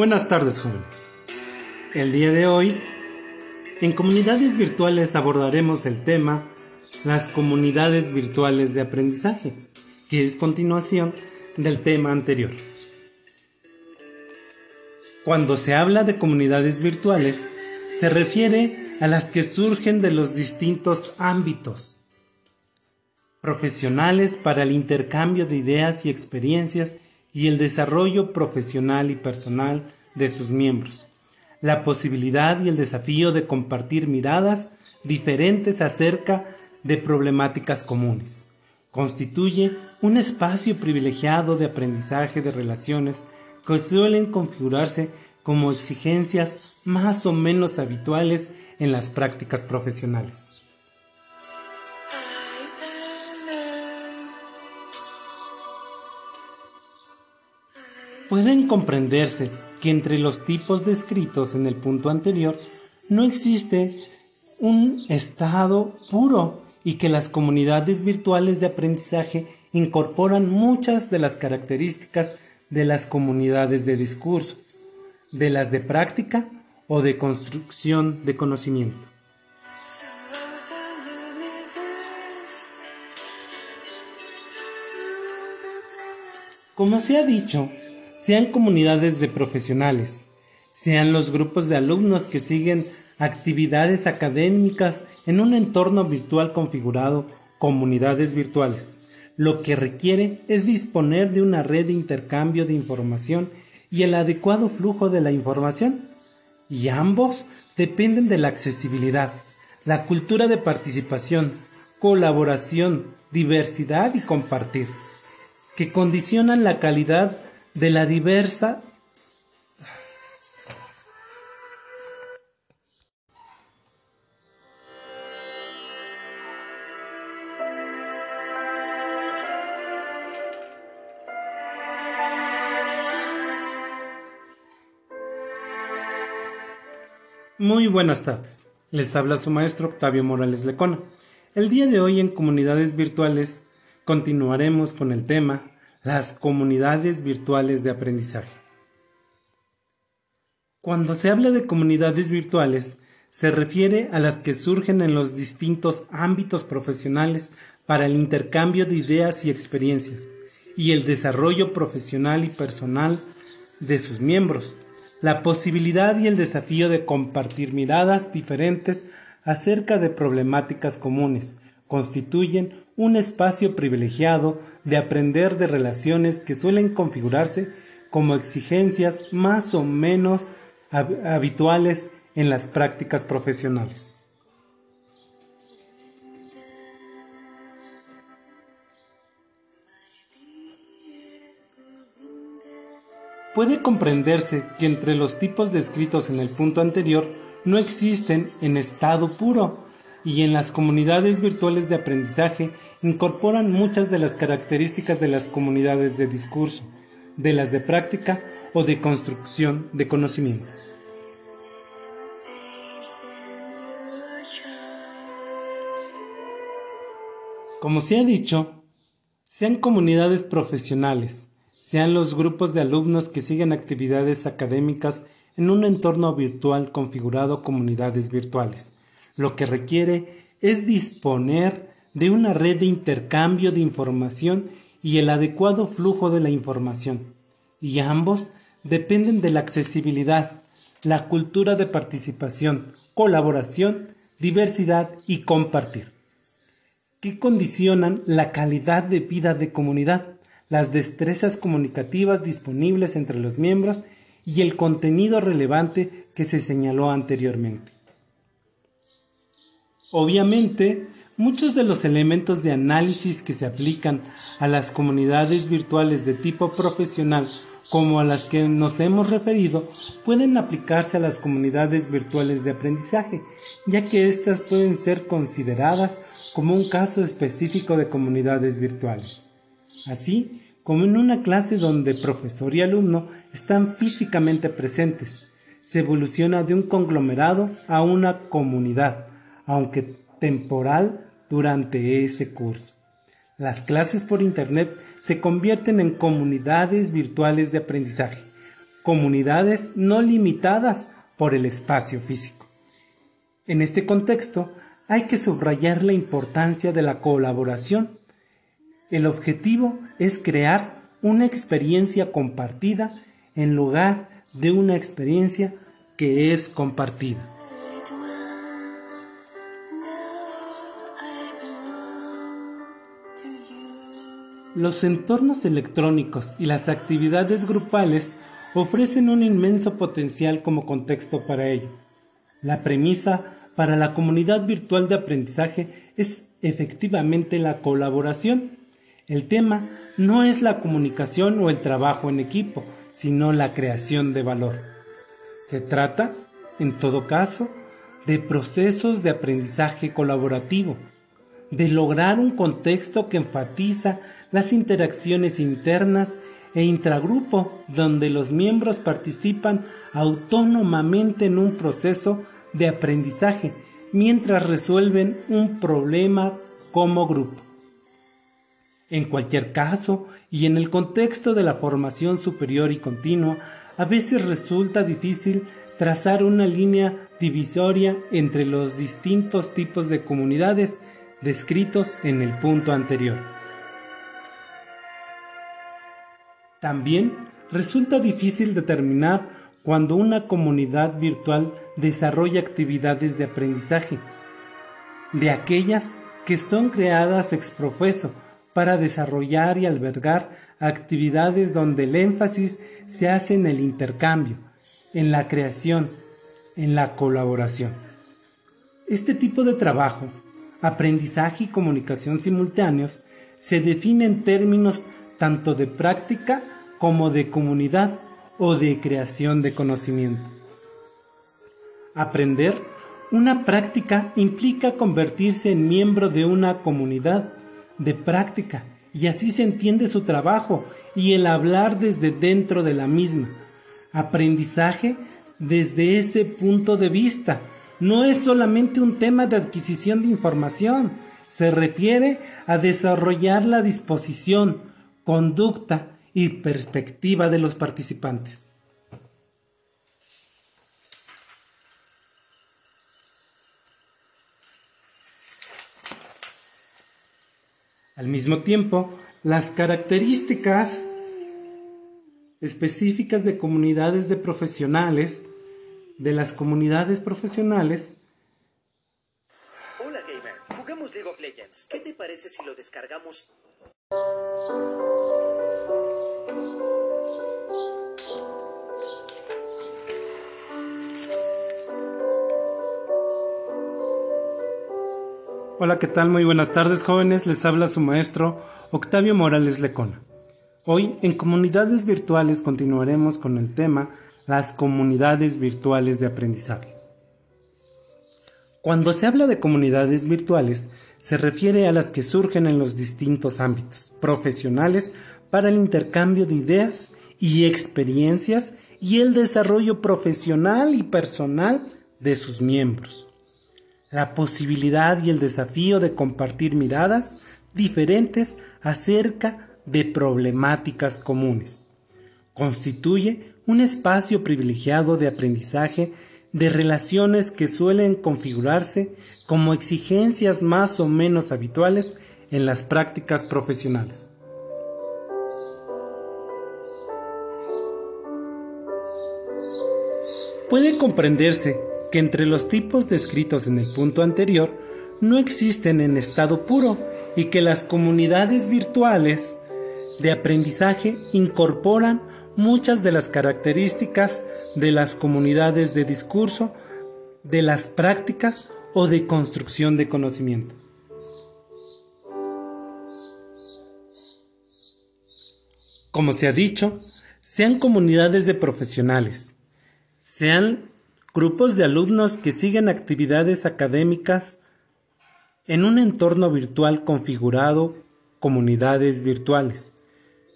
Buenas tardes jóvenes. El día de hoy, en comunidades virtuales abordaremos el tema las comunidades virtuales de aprendizaje, que es continuación del tema anterior. Cuando se habla de comunidades virtuales, se refiere a las que surgen de los distintos ámbitos profesionales para el intercambio de ideas y experiencias y el desarrollo profesional y personal de sus miembros, la posibilidad y el desafío de compartir miradas diferentes acerca de problemáticas comunes. Constituye un espacio privilegiado de aprendizaje de relaciones que suelen configurarse como exigencias más o menos habituales en las prácticas profesionales. Pueden comprenderse que entre los tipos descritos en el punto anterior no existe un estado puro y que las comunidades virtuales de aprendizaje incorporan muchas de las características de las comunidades de discurso, de las de práctica o de construcción de conocimiento. Como se ha dicho, sean comunidades de profesionales, sean los grupos de alumnos que siguen actividades académicas en un entorno virtual configurado, comunidades virtuales. Lo que requiere es disponer de una red de intercambio de información y el adecuado flujo de la información. Y ambos dependen de la accesibilidad, la cultura de participación, colaboración, diversidad y compartir, que condicionan la calidad de la diversa Muy buenas tardes. Les habla su maestro Octavio Morales Lecona. El día de hoy en Comunidades Virtuales continuaremos con el tema las comunidades virtuales de aprendizaje. Cuando se habla de comunidades virtuales, se refiere a las que surgen en los distintos ámbitos profesionales para el intercambio de ideas y experiencias y el desarrollo profesional y personal de sus miembros, la posibilidad y el desafío de compartir miradas diferentes acerca de problemáticas comunes, constituyen un espacio privilegiado de aprender de relaciones que suelen configurarse como exigencias más o menos habituales en las prácticas profesionales. Puede comprenderse que entre los tipos descritos en el punto anterior no existen en estado puro, y en las comunidades virtuales de aprendizaje incorporan muchas de las características de las comunidades de discurso, de las de práctica o de construcción de conocimiento. Como se ha dicho, sean comunidades profesionales, sean los grupos de alumnos que siguen actividades académicas en un entorno virtual configurado comunidades virtuales, lo que requiere es disponer de una red de intercambio de información y el adecuado flujo de la información. Y ambos dependen de la accesibilidad, la cultura de participación, colaboración, diversidad y compartir, que condicionan la calidad de vida de comunidad, las destrezas comunicativas disponibles entre los miembros y el contenido relevante que se señaló anteriormente. Obviamente, muchos de los elementos de análisis que se aplican a las comunidades virtuales de tipo profesional como a las que nos hemos referido pueden aplicarse a las comunidades virtuales de aprendizaje, ya que éstas pueden ser consideradas como un caso específico de comunidades virtuales. Así como en una clase donde profesor y alumno están físicamente presentes, se evoluciona de un conglomerado a una comunidad, aunque temporal, durante ese curso. Las clases por Internet se convierten en comunidades virtuales de aprendizaje, comunidades no limitadas por el espacio físico. En este contexto, hay que subrayar la importancia de la colaboración. El objetivo es crear una experiencia compartida en lugar de una experiencia que es compartida. Los entornos electrónicos y las actividades grupales ofrecen un inmenso potencial como contexto para ello. La premisa para la comunidad virtual de aprendizaje es efectivamente la colaboración. El tema no es la comunicación o el trabajo en equipo, sino la creación de valor. Se trata, en todo caso, de procesos de aprendizaje colaborativo, de lograr un contexto que enfatiza las interacciones internas e intragrupo donde los miembros participan autónomamente en un proceso de aprendizaje mientras resuelven un problema como grupo. En cualquier caso, y en el contexto de la formación superior y continua, a veces resulta difícil trazar una línea divisoria entre los distintos tipos de comunidades descritos en el punto anterior. También resulta difícil determinar cuando una comunidad virtual desarrolla actividades de aprendizaje, de aquellas que son creadas ex profeso para desarrollar y albergar actividades donde el énfasis se hace en el intercambio, en la creación, en la colaboración. Este tipo de trabajo, aprendizaje y comunicación simultáneos, se define en términos tanto de práctica como de comunidad o de creación de conocimiento. Aprender una práctica implica convertirse en miembro de una comunidad de práctica y así se entiende su trabajo y el hablar desde dentro de la misma. Aprendizaje desde ese punto de vista no es solamente un tema de adquisición de información, se refiere a desarrollar la disposición, conducta y perspectiva de los participantes. Al mismo tiempo, las características específicas de comunidades de profesionales, de las comunidades profesionales. Hola gamer, jugamos League of Legends. ¿Qué te parece si lo descargamos? Hola, ¿qué tal? Muy buenas tardes jóvenes, les habla su maestro Octavio Morales Lecona. Hoy en comunidades virtuales continuaremos con el tema las comunidades virtuales de aprendizaje. Cuando se habla de comunidades virtuales, se refiere a las que surgen en los distintos ámbitos profesionales para el intercambio de ideas y experiencias y el desarrollo profesional y personal de sus miembros la posibilidad y el desafío de compartir miradas diferentes acerca de problemáticas comunes. Constituye un espacio privilegiado de aprendizaje de relaciones que suelen configurarse como exigencias más o menos habituales en las prácticas profesionales. Puede comprenderse que entre los tipos descritos en el punto anterior no existen en estado puro y que las comunidades virtuales de aprendizaje incorporan muchas de las características de las comunidades de discurso, de las prácticas o de construcción de conocimiento. Como se ha dicho, sean comunidades de profesionales, sean grupos de alumnos que siguen actividades académicas en un entorno virtual configurado, comunidades virtuales.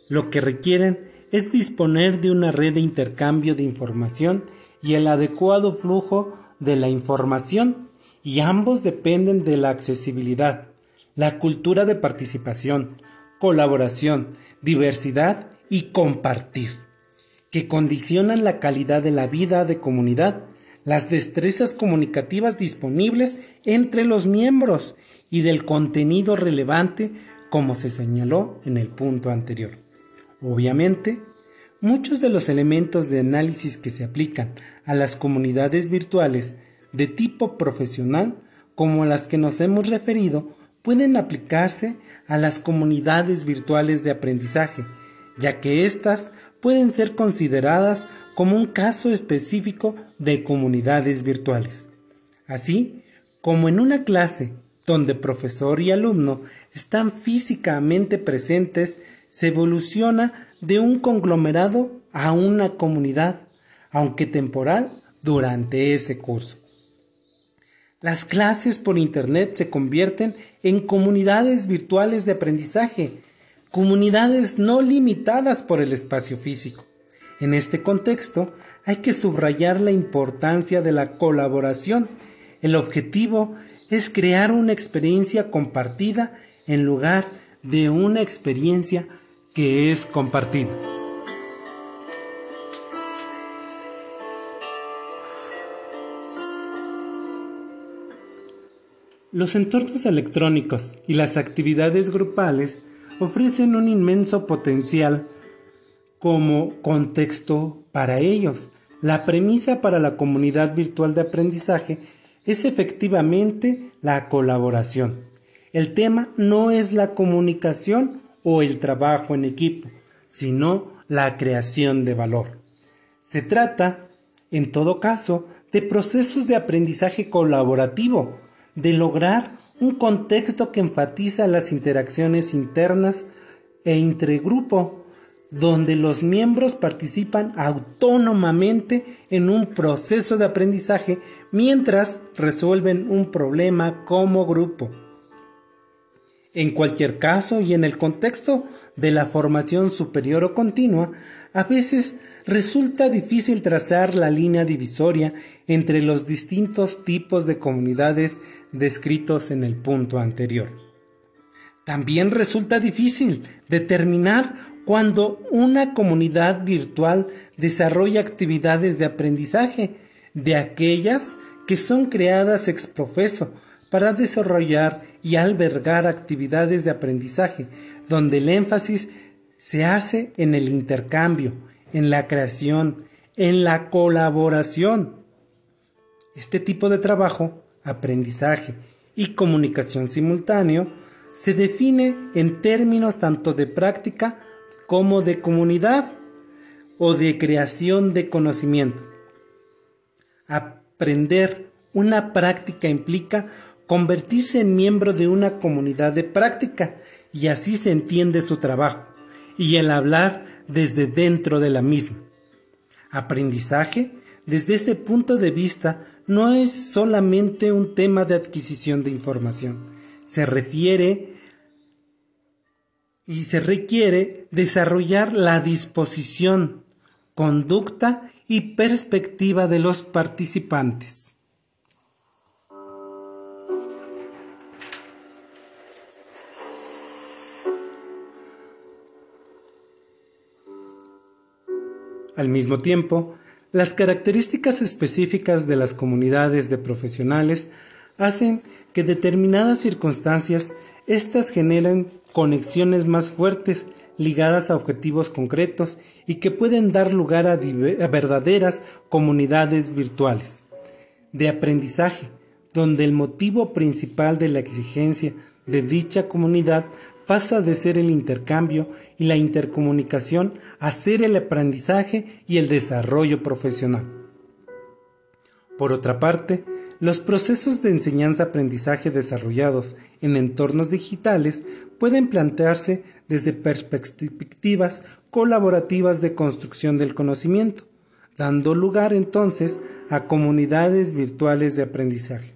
Lo que requieren es disponer de una red de intercambio de información y el adecuado flujo de la información, y ambos dependen de la accesibilidad, la cultura de participación, colaboración, diversidad y compartir que condicionan la calidad de la vida de comunidad, las destrezas comunicativas disponibles entre los miembros y del contenido relevante como se señaló en el punto anterior. Obviamente, muchos de los elementos de análisis que se aplican a las comunidades virtuales de tipo profesional como las que nos hemos referido pueden aplicarse a las comunidades virtuales de aprendizaje, ya que éstas pueden ser consideradas como un caso específico de comunidades virtuales. Así como en una clase donde profesor y alumno están físicamente presentes, se evoluciona de un conglomerado a una comunidad, aunque temporal, durante ese curso. Las clases por Internet se convierten en comunidades virtuales de aprendizaje, comunidades no limitadas por el espacio físico. En este contexto, hay que subrayar la importancia de la colaboración. El objetivo es crear una experiencia compartida en lugar de una experiencia que es compartida. Los entornos electrónicos y las actividades grupales ofrecen un inmenso potencial como contexto para ellos. La premisa para la comunidad virtual de aprendizaje es efectivamente la colaboración. El tema no es la comunicación o el trabajo en equipo, sino la creación de valor. Se trata, en todo caso, de procesos de aprendizaje colaborativo de lograr un contexto que enfatiza las interacciones internas e entre grupo, donde los miembros participan autónomamente en un proceso de aprendizaje mientras resuelven un problema como grupo. En cualquier caso y en el contexto de la formación superior o continua, a veces resulta difícil trazar la línea divisoria entre los distintos tipos de comunidades descritos en el punto anterior. También resulta difícil determinar cuando una comunidad virtual desarrolla actividades de aprendizaje de aquellas que son creadas ex profeso para desarrollar y albergar actividades de aprendizaje, donde el énfasis se hace en el intercambio, en la creación, en la colaboración. Este tipo de trabajo, aprendizaje y comunicación simultáneo, se define en términos tanto de práctica como de comunidad o de creación de conocimiento. Aprender una práctica implica convertirse en miembro de una comunidad de práctica y así se entiende su trabajo y el hablar desde dentro de la misma. Aprendizaje, desde ese punto de vista, no es solamente un tema de adquisición de información. Se refiere y se requiere desarrollar la disposición, conducta y perspectiva de los participantes. Al mismo tiempo, las características específicas de las comunidades de profesionales hacen que determinadas circunstancias éstas generen conexiones más fuertes ligadas a objetivos concretos y que pueden dar lugar a, a verdaderas comunidades virtuales de aprendizaje, donde el motivo principal de la exigencia de dicha comunidad pasa de ser el intercambio y la intercomunicación a ser el aprendizaje y el desarrollo profesional. Por otra parte, los procesos de enseñanza-aprendizaje desarrollados en entornos digitales pueden plantearse desde perspectivas colaborativas de construcción del conocimiento, dando lugar entonces a comunidades virtuales de aprendizaje.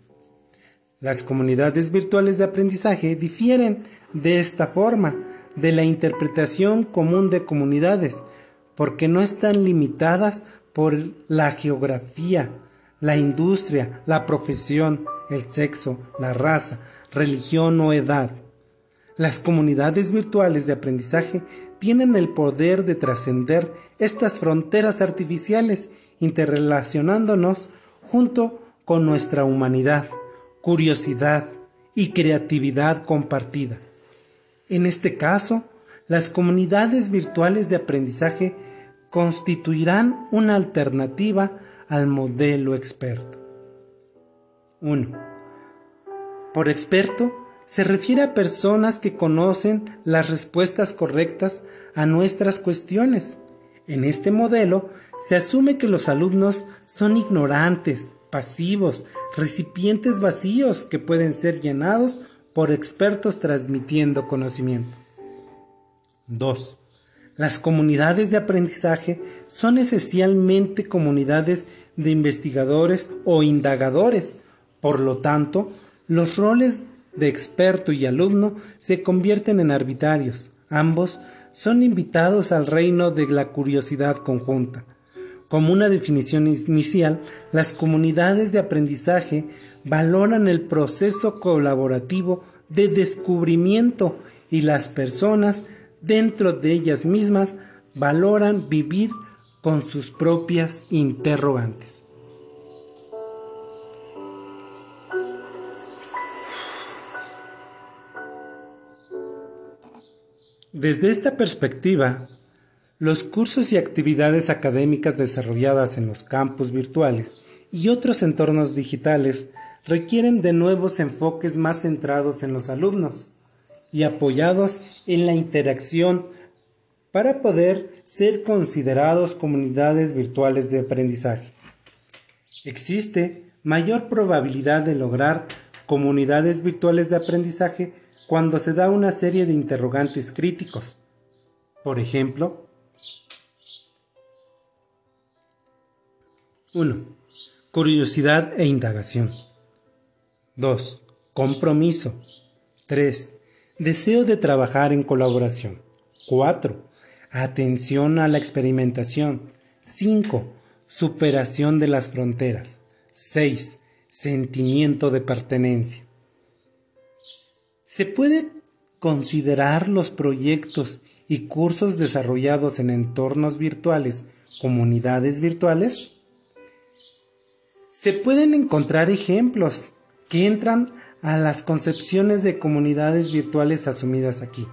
Las comunidades virtuales de aprendizaje difieren de esta forma de la interpretación común de comunidades, porque no están limitadas por la geografía, la industria, la profesión, el sexo, la raza, religión o edad. Las comunidades virtuales de aprendizaje tienen el poder de trascender estas fronteras artificiales, interrelacionándonos junto con nuestra humanidad, curiosidad y creatividad compartida. En este caso, las comunidades virtuales de aprendizaje constituirán una alternativa al modelo experto. 1. Por experto se refiere a personas que conocen las respuestas correctas a nuestras cuestiones. En este modelo se asume que los alumnos son ignorantes, pasivos, recipientes vacíos que pueden ser llenados por expertos transmitiendo conocimiento. 2. Las comunidades de aprendizaje son esencialmente comunidades de investigadores o indagadores. Por lo tanto, los roles de experto y alumno se convierten en arbitrarios. Ambos son invitados al reino de la curiosidad conjunta. Como una definición inicial, las comunidades de aprendizaje valoran el proceso colaborativo de descubrimiento y las personas dentro de ellas mismas valoran vivir con sus propias interrogantes. Desde esta perspectiva, los cursos y actividades académicas desarrolladas en los campus virtuales y otros entornos digitales requieren de nuevos enfoques más centrados en los alumnos y apoyados en la interacción para poder ser considerados comunidades virtuales de aprendizaje. Existe mayor probabilidad de lograr comunidades virtuales de aprendizaje cuando se da una serie de interrogantes críticos. Por ejemplo, 1. Curiosidad e indagación. 2. Compromiso. 3. Deseo de trabajar en colaboración. 4. Atención a la experimentación. 5. Superación de las fronteras. 6. Sentimiento de pertenencia. ¿Se puede considerar los proyectos y cursos desarrollados en entornos virtuales comunidades virtuales? Se pueden encontrar ejemplos que entran a las concepciones de comunidades virtuales asumidas aquí.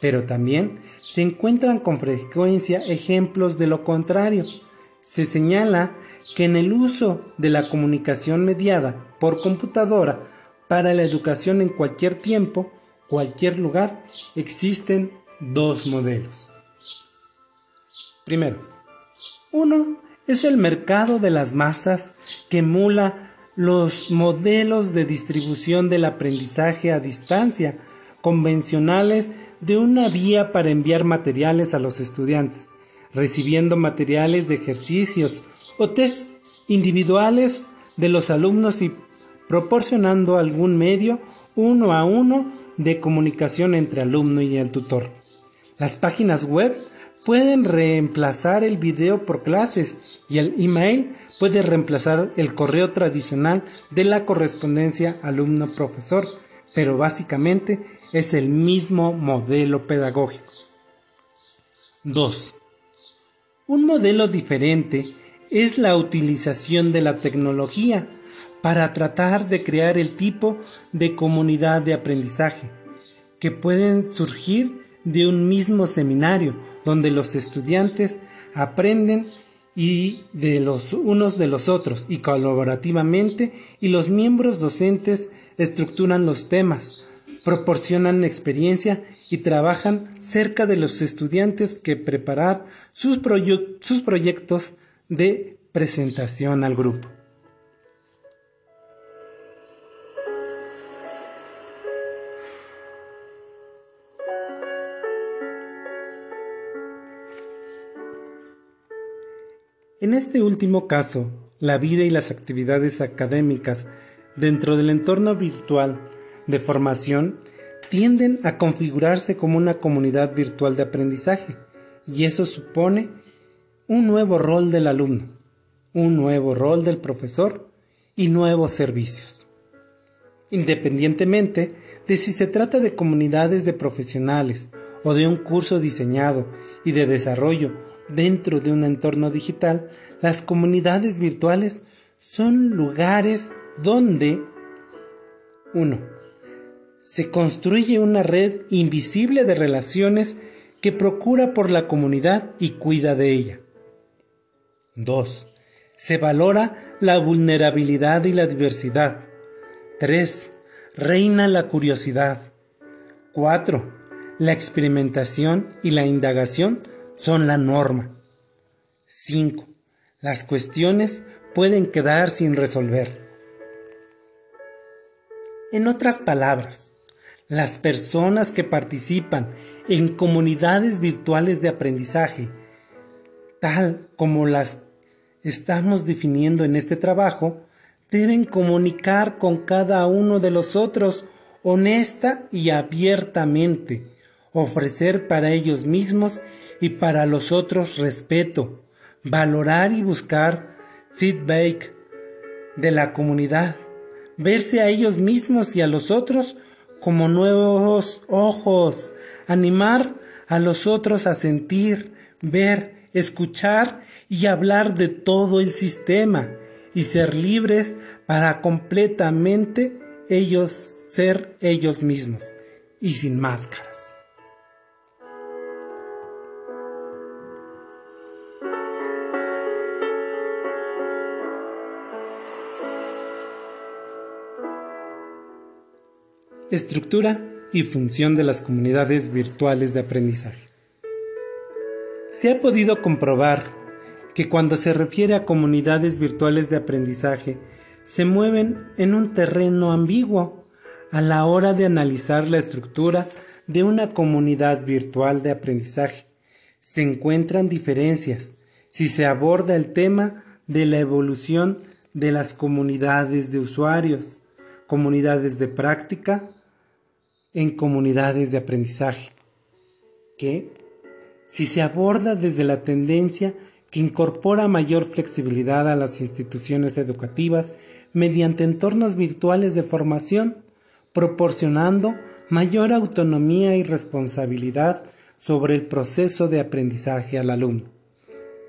Pero también se encuentran con frecuencia ejemplos de lo contrario. Se señala que en el uso de la comunicación mediada por computadora para la educación en cualquier tiempo, cualquier lugar, existen dos modelos. Primero, uno es el mercado de las masas que emula los modelos de distribución del aprendizaje a distancia convencionales de una vía para enviar materiales a los estudiantes, recibiendo materiales de ejercicios o test individuales de los alumnos y proporcionando algún medio uno a uno de comunicación entre alumno y el tutor. Las páginas web pueden reemplazar el video por clases y el email puede reemplazar el correo tradicional de la correspondencia alumno-profesor, pero básicamente es el mismo modelo pedagógico. 2. Un modelo diferente es la utilización de la tecnología para tratar de crear el tipo de comunidad de aprendizaje que pueden surgir de un mismo seminario donde los estudiantes aprenden y de los unos de los otros y colaborativamente y los miembros docentes estructuran los temas, proporcionan experiencia y trabajan cerca de los estudiantes que preparar sus, sus proyectos de presentación al grupo. En este último caso, la vida y las actividades académicas dentro del entorno virtual de formación tienden a configurarse como una comunidad virtual de aprendizaje y eso supone un nuevo rol del alumno, un nuevo rol del profesor y nuevos servicios. Independientemente de si se trata de comunidades de profesionales o de un curso diseñado y de desarrollo dentro de un entorno digital, las comunidades virtuales son lugares donde 1. Se construye una red invisible de relaciones que procura por la comunidad y cuida de ella. 2. Se valora la vulnerabilidad y la diversidad. 3. Reina la curiosidad. 4. La experimentación y la indagación son la norma. 5. Las cuestiones pueden quedar sin resolver. En otras palabras, las personas que participan en comunidades virtuales de aprendizaje, tal como las estamos definiendo en este trabajo, deben comunicar con cada uno de los otros honesta y abiertamente, ofrecer para ellos mismos y para los otros respeto, valorar y buscar feedback de la comunidad, verse a ellos mismos y a los otros como nuevos ojos, animar a los otros a sentir, ver, escuchar y hablar de todo el sistema y ser libres para completamente ellos ser ellos mismos y sin máscaras. Estructura y función de las comunidades virtuales de aprendizaje. Se ha podido comprobar que cuando se refiere a comunidades virtuales de aprendizaje, se mueven en un terreno ambiguo a la hora de analizar la estructura de una comunidad virtual de aprendizaje. Se encuentran diferencias si se aborda el tema de la evolución de las comunidades de usuarios, comunidades de práctica, en comunidades de aprendizaje, que, si se aborda desde la tendencia que incorpora mayor flexibilidad a las instituciones educativas mediante entornos virtuales de formación, proporcionando mayor autonomía y responsabilidad sobre el proceso de aprendizaje al alumno.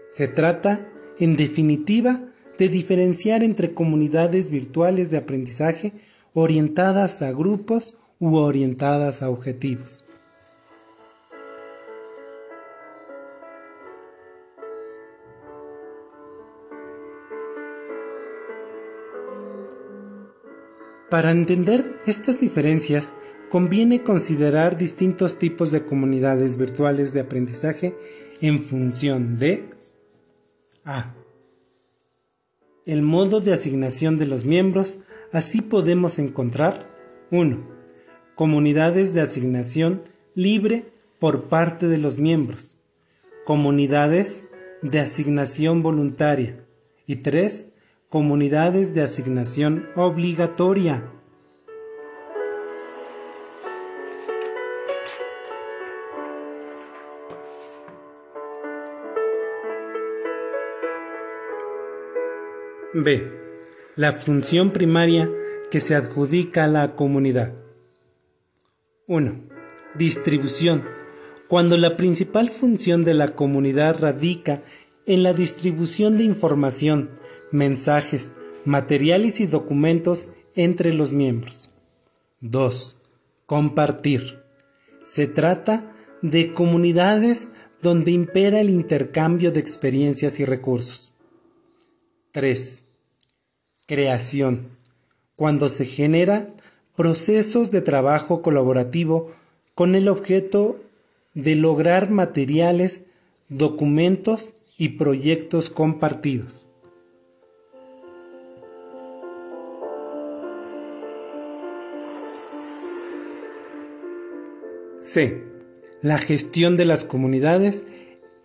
Se trata, en definitiva, de diferenciar entre comunidades virtuales de aprendizaje orientadas a grupos u orientadas a objetivos. Para entender estas diferencias, conviene considerar distintos tipos de comunidades virtuales de aprendizaje en función de A. El modo de asignación de los miembros, así podemos encontrar 1 comunidades de asignación libre por parte de los miembros, comunidades de asignación voluntaria y tres, comunidades de asignación obligatoria. B. La función primaria que se adjudica a la comunidad. 1. Distribución. Cuando la principal función de la comunidad radica en la distribución de información, mensajes, materiales y documentos entre los miembros. 2. Compartir. Se trata de comunidades donde impera el intercambio de experiencias y recursos. 3. Creación. Cuando se genera procesos de trabajo colaborativo con el objeto de lograr materiales, documentos y proyectos compartidos. C. La gestión de las comunidades.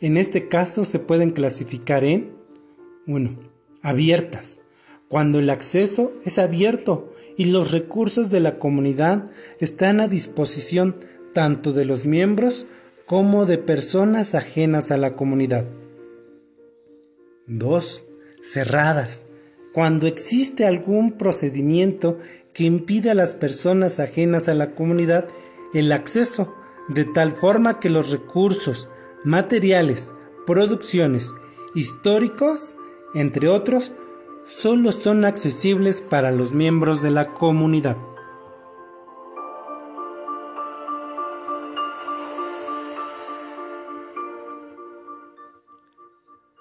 En este caso se pueden clasificar en 1. Abiertas. Cuando el acceso es abierto y los recursos de la comunidad están a disposición tanto de los miembros como de personas ajenas a la comunidad. 2. Cerradas. Cuando existe algún procedimiento que impide a las personas ajenas a la comunidad el acceso de tal forma que los recursos materiales, producciones, históricos, entre otros, solo son accesibles para los miembros de la comunidad.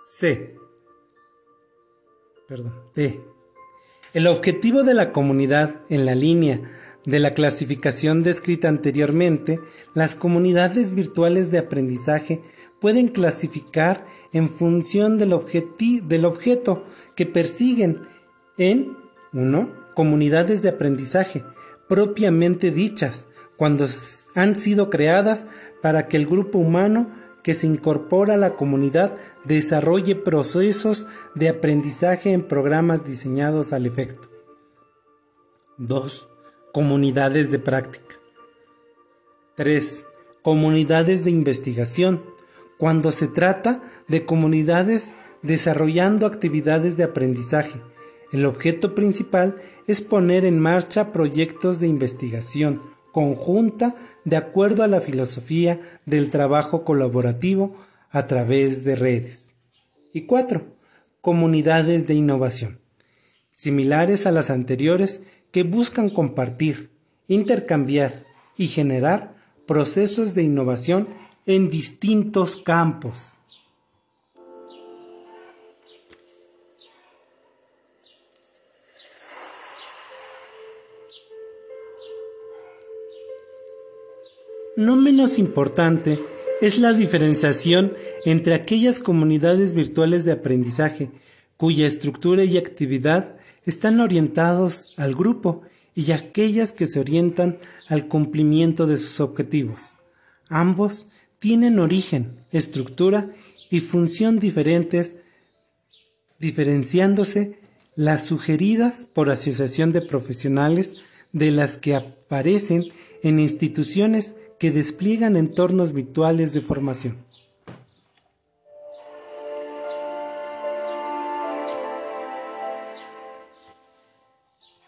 C. Perdón. D. El objetivo de la comunidad en la línea de la clasificación descrita anteriormente, las comunidades virtuales de aprendizaje pueden clasificar en función del, del objeto que persiguen en 1. Comunidades de aprendizaje propiamente dichas, cuando han sido creadas para que el grupo humano que se incorpora a la comunidad desarrolle procesos de aprendizaje en programas diseñados al efecto. 2 comunidades de práctica. 3. Comunidades de investigación, cuando se trata de comunidades desarrollando actividades de aprendizaje. El objeto principal es poner en marcha proyectos de investigación conjunta de acuerdo a la filosofía del trabajo colaborativo a través de redes. Y 4. Comunidades de innovación. Similares a las anteriores, que buscan compartir, intercambiar y generar procesos de innovación en distintos campos. No menos importante es la diferenciación entre aquellas comunidades virtuales de aprendizaje cuya estructura y actividad están orientados al grupo y aquellas que se orientan al cumplimiento de sus objetivos. Ambos tienen origen, estructura y función diferentes, diferenciándose las sugeridas por asociación de profesionales de las que aparecen en instituciones que despliegan entornos virtuales de formación.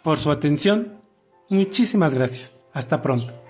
por su atención. Muchísimas gracias. Hasta pronto.